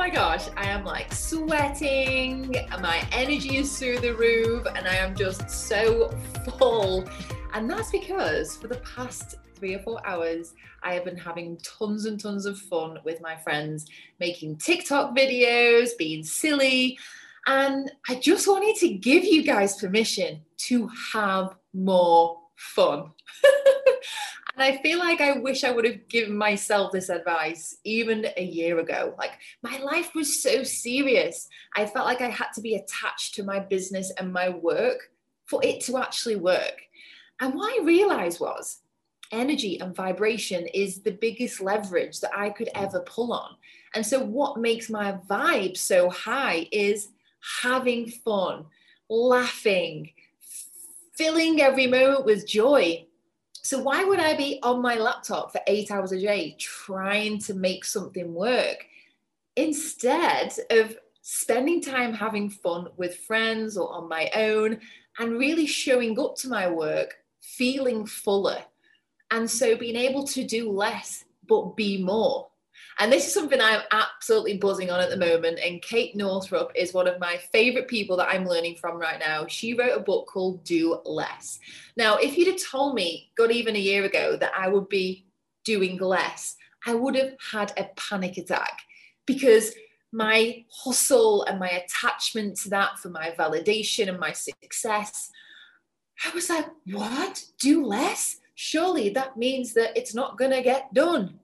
my gosh, I am like sweating, my energy is through the roof, and I am just so full. And that's because for the past three or four hours, I have been having tons and tons of fun with my friends, making TikTok videos, being silly. And I just wanted to give you guys permission to have more fun. and I feel like I wish I would have given myself this advice even a year ago. Like my life was so serious. I felt like I had to be attached to my business and my work for it to actually work. And what I realized was energy and vibration is the biggest leverage that I could ever pull on. And so, what makes my vibe so high is having fun, laughing, filling every moment with joy. So, why would I be on my laptop for eight hours a day trying to make something work instead of spending time having fun with friends or on my own and really showing up to my work feeling fuller? And so, being able to do less but be more and this is something I'm absolutely buzzing on at the moment. And Kate Northrup is one of my favorite people that I'm learning from right now. She wrote a book called Do Less. Now, if you'd have told me, God, even a year ago, that I would be doing less, I would have had a panic attack because my hustle and my attachment to that for my validation and my success, I was like, what? Do less? Surely that means that it's not going to get done.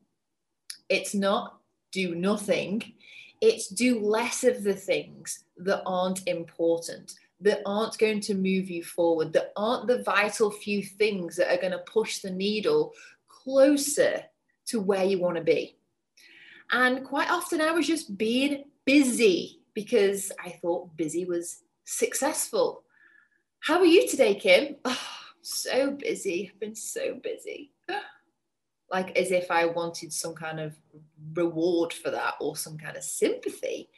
It's not do nothing, it's do less of the things that aren't important, that aren't going to move you forward, that aren't the vital few things that are going to push the needle closer to where you want to be. And quite often I was just being busy because I thought busy was successful. How are you today, Kim? Oh, so busy. I've been so busy like as if I wanted some kind of reward for that or some kind of sympathy.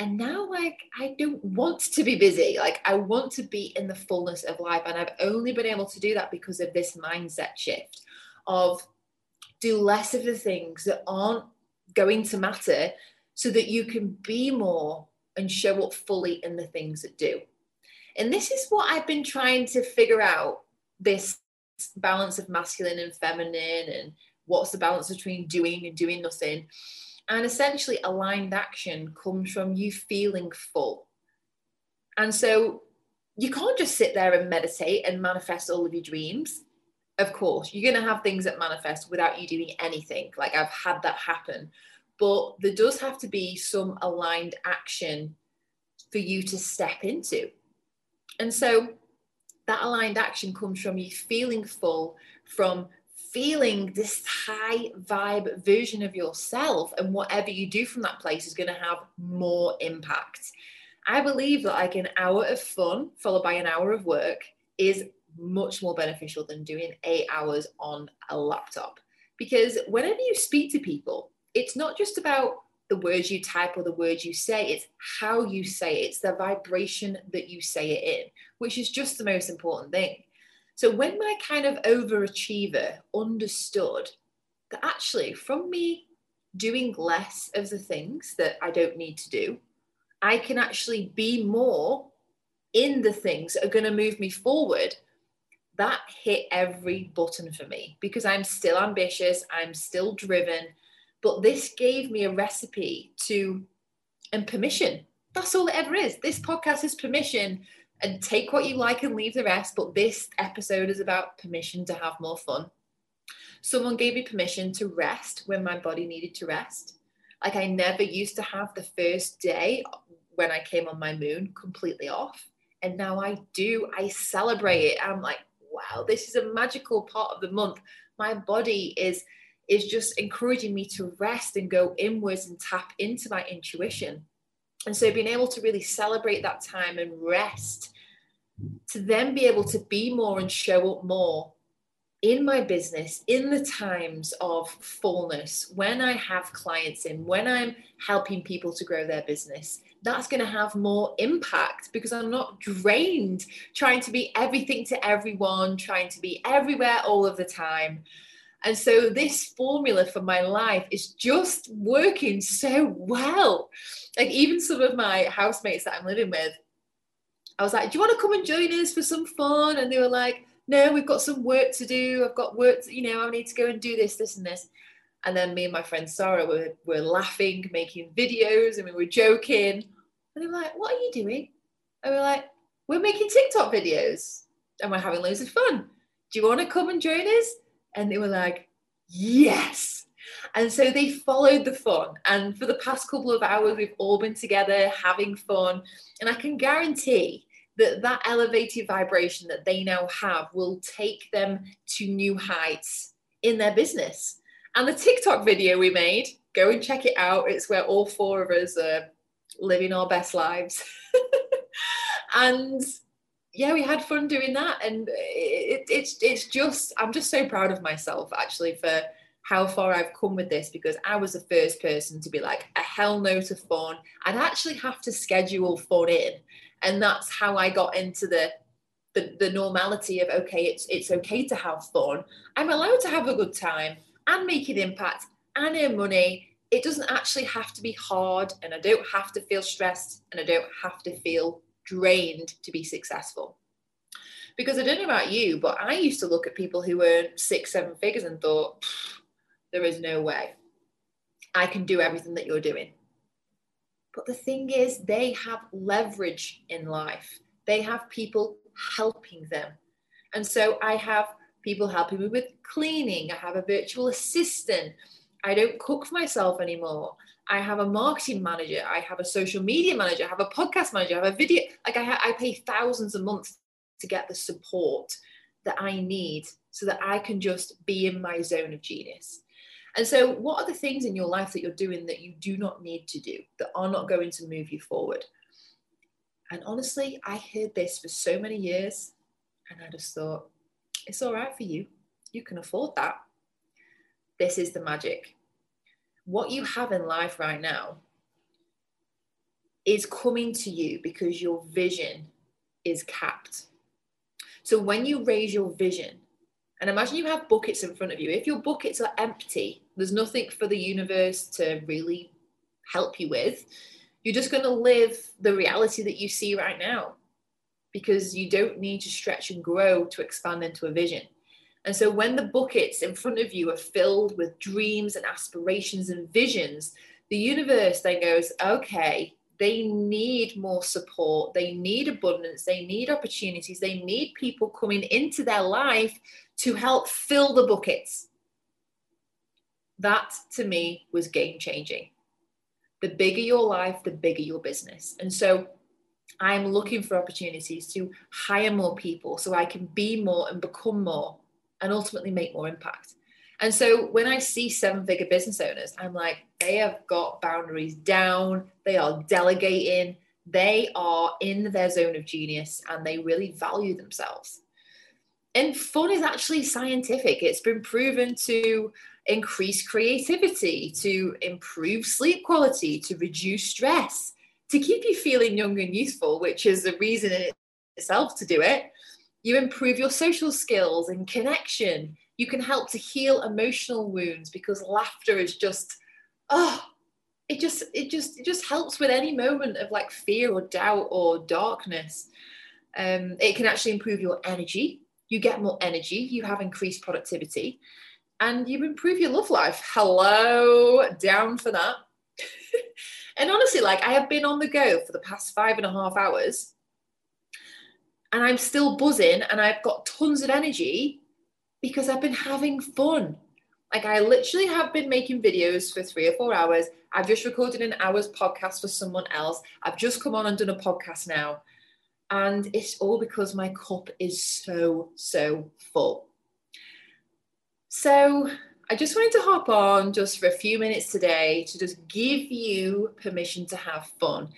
And now, like, I don't want to be busy. Like, I want to be in the fullness of life. And I've only been able to do that because of this mindset shift of do less of the things that aren't going to matter so that you can be more and show up fully in the things that do. And this is what I've been trying to figure out this balance of masculine and feminine and what's the balance between doing and doing nothing. And essentially aligned action comes from you feeling full. And so you can't just sit there and meditate and manifest all of your dreams. Of course you're going to have things that manifest without you doing anything. Like i've had that happen. But there does have to be some aligned action for you to step into. And so that aligned action comes from you feeling full, from feeling this high vibe version of yourself. And whatever you do from that place is going to have more impact. I believe that like an hour of fun followed by an hour of work is much more beneficial than doing eight hours on a laptop. Because whenever you speak to people, it's not just about the words you type or the words you say, it's how you say it, it's the vibration that you say it in, which is just the most important thing. So when my kind of overachiever understood that actually from me doing less of the things that I don't need to do, I can actually be more in the things that are going to move me forward. That hit every button for me because I'm still ambitious, I'm still driven, but this gave me a recipe to and permission. That's all it ever is. This podcast is permission and take what you like and leave the rest. But this episode is about permission to have more fun. Someone gave me permission to rest when my body needed to rest. Like I never used to have the first day when I came on my moon completely off. And now I do. I celebrate it. I'm like, wow, this is a magical part of the month. My body is is just encouraging me to rest and go inwards and tap into my intuition. And so being able to really celebrate that time and rest to then be able to be more and show up more in my business in the times of fullness when i have clients in when i'm helping people to grow their business that's going to have more impact because i'm not drained trying to be everything to everyone trying to be everywhere all of the time And so this formula for my life is just working so well. Like even some of my housemates that I'm living with, I was like, do you want to come and join us for some fun? And they were like, no, we've got some work to do. I've got work, to, you know, I need to go and do this, this, and this. And then me and my friend Sarah were, were laughing, making videos, and we were joking. And they were like, what are you doing? And we are like, we're making TikTok videos and we're having loads of fun. Do you want to come and join us? And they were like, yes. And so they followed the fun. And for the past couple of hours, we've all been together having fun. And I can guarantee that that elevated vibration that they now have will take them to new heights in their business. And the TikTok video we made, go and check it out. It's where all four of us are living our best lives. and yeah, we had fun doing that, and it, it's it's just I'm just so proud of myself actually for how far I've come with this because I was the first person to be like a hell no to fun. I'd actually have to schedule fun in, and that's how I got into the the, the normality of okay, it's it's okay to have fun. I'm allowed to have a good time and make an impact and earn money. It doesn't actually have to be hard, and I don't have to feel stressed, and I don't have to feel drained to be successful. Because I don't know about you, but I used to look at people who earn six, seven figures and thought, there is no way I can do everything that you're doing. But the thing is, they have leverage in life, they have people helping them. And so I have people helping me with cleaning, I have a virtual assistant. I don't cook for myself anymore. I have a marketing manager, I have a social media manager, I have a podcast manager, I have a video. Like I, ha- I pay thousands a month to get the support that I need so that I can just be in my zone of genius. And so, what are the things in your life that you're doing that you do not need to do, that are not going to move you forward? And honestly, I heard this for so many years, and I just thought, it's all right for you. You can afford that. This is the magic what you have in life right now is coming to you because your vision is capped. So when you raise your vision, and imagine you have buckets in front of you, if your buckets are empty, there's nothing for the universe to really help you with. You're just going to live the reality that you see right now because you don't need to stretch and grow to expand into a vision. And so when the buckets in front of you are filled with dreams and aspirations and visions, the universe then goes, okay, they need more support. They need abundance. They need opportunities. They need people coming into their life to help fill the buckets. That to me was game changing. The bigger your life, the bigger your business. And so I'm looking for opportunities to hire more people so I can be more and become more and ultimately make more impact. And so when I see seven figure business owners, I'm like, they have got boundaries down, they are delegating, they are in their zone of genius, and they really value themselves. And fun is actually scientific. It's been proven to increase creativity, to improve sleep quality, to reduce stress, to keep you feeling young and youthful, which is the reason in itself to do it you improve your social skills and connection. You can help to heal emotional wounds because laughter is just, oh, it just, it just, it just helps with any moment of like fear or doubt or darkness. Um, it can actually improve your energy. You get more energy. You have increased productivity, and you improve your love life. Hello, down for that. and honestly, like I have been on the go for the past five and a half hours and I'm still buzzing and I've got tons of energy because I've been having fun. Like I literally have been making videos for three or four hours. I've just recorded an hour's podcast for someone else. I've just come on and done a podcast now. And it's all because my cup is so, so full. So I just wanted to hop on just for a few minutes today to just give you permission to have fun.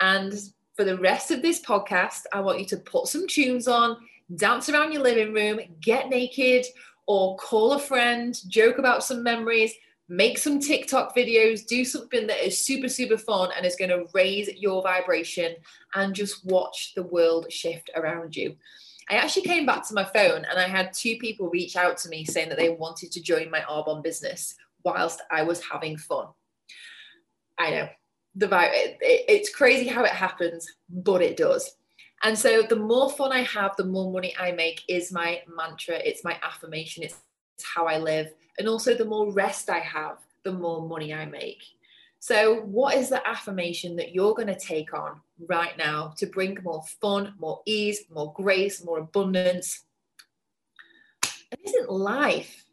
And for the rest of this podcast, I want you to put some tunes on, dance around your living room, get naked, or call a friend, joke about some memories, make some TikTok videos, do something that is super, super fun and is going to raise your vibration and just watch the world shift around you. I actually came back to my phone and I had two people reach out to me saying that they wanted to join my Arbonne business whilst I was having fun. I know the it, it, it's crazy how it happens, but it does. And so the more fun I have, the more money I make is my mantra. It's my affirmation. It's how I live. And also the more rest I have, the more money I make. So, what is the affirmation that you're going to take on right now to bring more fun, more ease, more grace, more abundance? And isn't life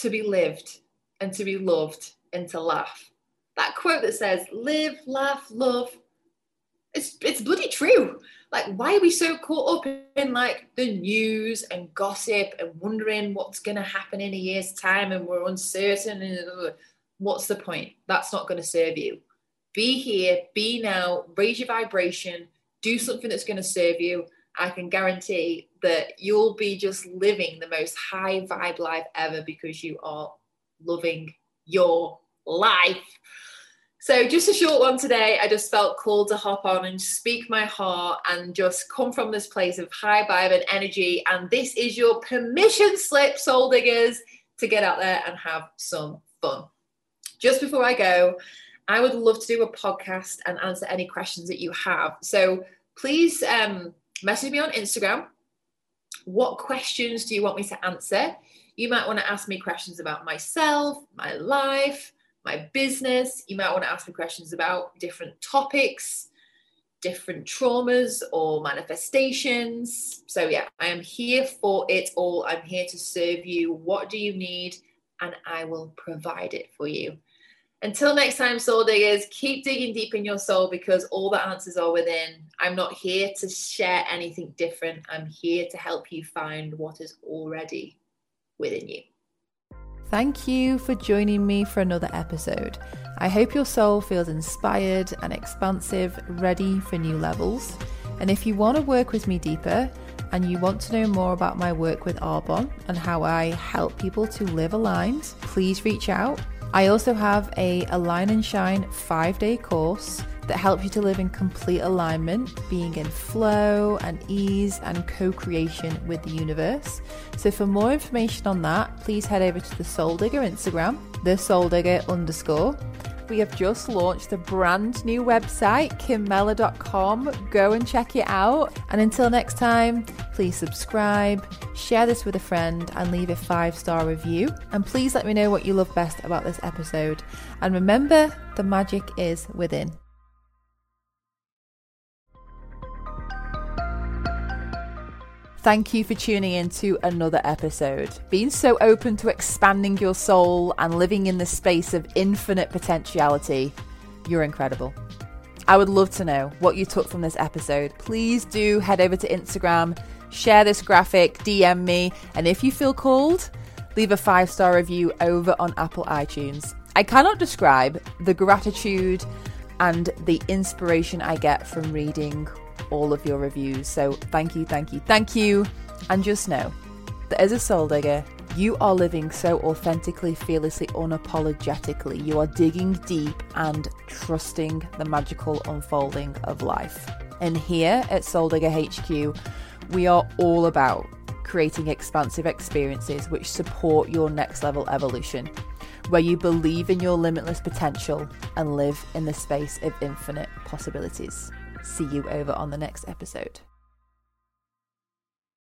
to be lived and to be loved and to laugh? That quote that says, live, laugh, love, it's, it's bloody true. Like, why are we so caught up in like the news and gossip and wondering what's going to happen in a year's time and we're uncertain? And, what's the point? That's not going to serve you. Be here, be now, raise your vibration, do something that's going to serve you. I can guarantee that you'll be just living the most high vibe life ever because you are loving your life. So, just a short one today. I just felt called to hop on and speak my heart and just come from this place of high vibe and energy. And this is your permission slip, soul diggers, to get out there and have some fun just before I go, I would love to do a podcast and answer any questions that you have. So please um, message me on Instagram. What questions do you want me to answer? You might want to ask me questions about myself, my life, my business. You might want to ask me questions about different topics, different traumas or manifestations. So, yeah, I am here for it all. I'm here to serve you. What do you need? And I will provide it for you. Until next time, soul diggers, keep digging deep in your soul because all the answers are within. I'm not here to share anything different. I'm here to help you find what is already within you. Thank you for joining me for another episode. I hope your soul feels inspired and expansive, ready for new levels. And if you want to work with me deeper and you want to know more about my work with Arbonne and how I help people to live aligned, please reach out I also have a Align and Shine five day course that helps you to live in complete alignment, being in flow and ease and co creation with the universe. So, for more information on that, please head over to the Soul Digger Instagram, the Soul Digger underscore, we have just launched a brand new website, kimmellor.com. Go and check it out. And until next time, please subscribe, share this with a friend, and leave a five star review. And please let me know what you love best about this episode. And remember, the magic is within. Thank you for tuning in to another episode. Being so open to expanding your soul and living in the space of infinite potentiality, you're incredible. I would love to know what you took from this episode. Please do head over to Instagram, share this graphic, DM me, and if you feel called, leave a five star review over on Apple iTunes. I cannot describe the gratitude and the inspiration I get from reading all of your reviews. So thank you, thank you, thank you. And just know that as a soul digger, you are living so authentically, fearlessly, unapologetically. You are digging deep and trusting the magical unfolding of life. And here at Soul Digger HQ, we are all about creating expansive experiences which support your next level evolution, where you believe in your limitless potential and live in the space of infinite possibilities. See you over on the next episode.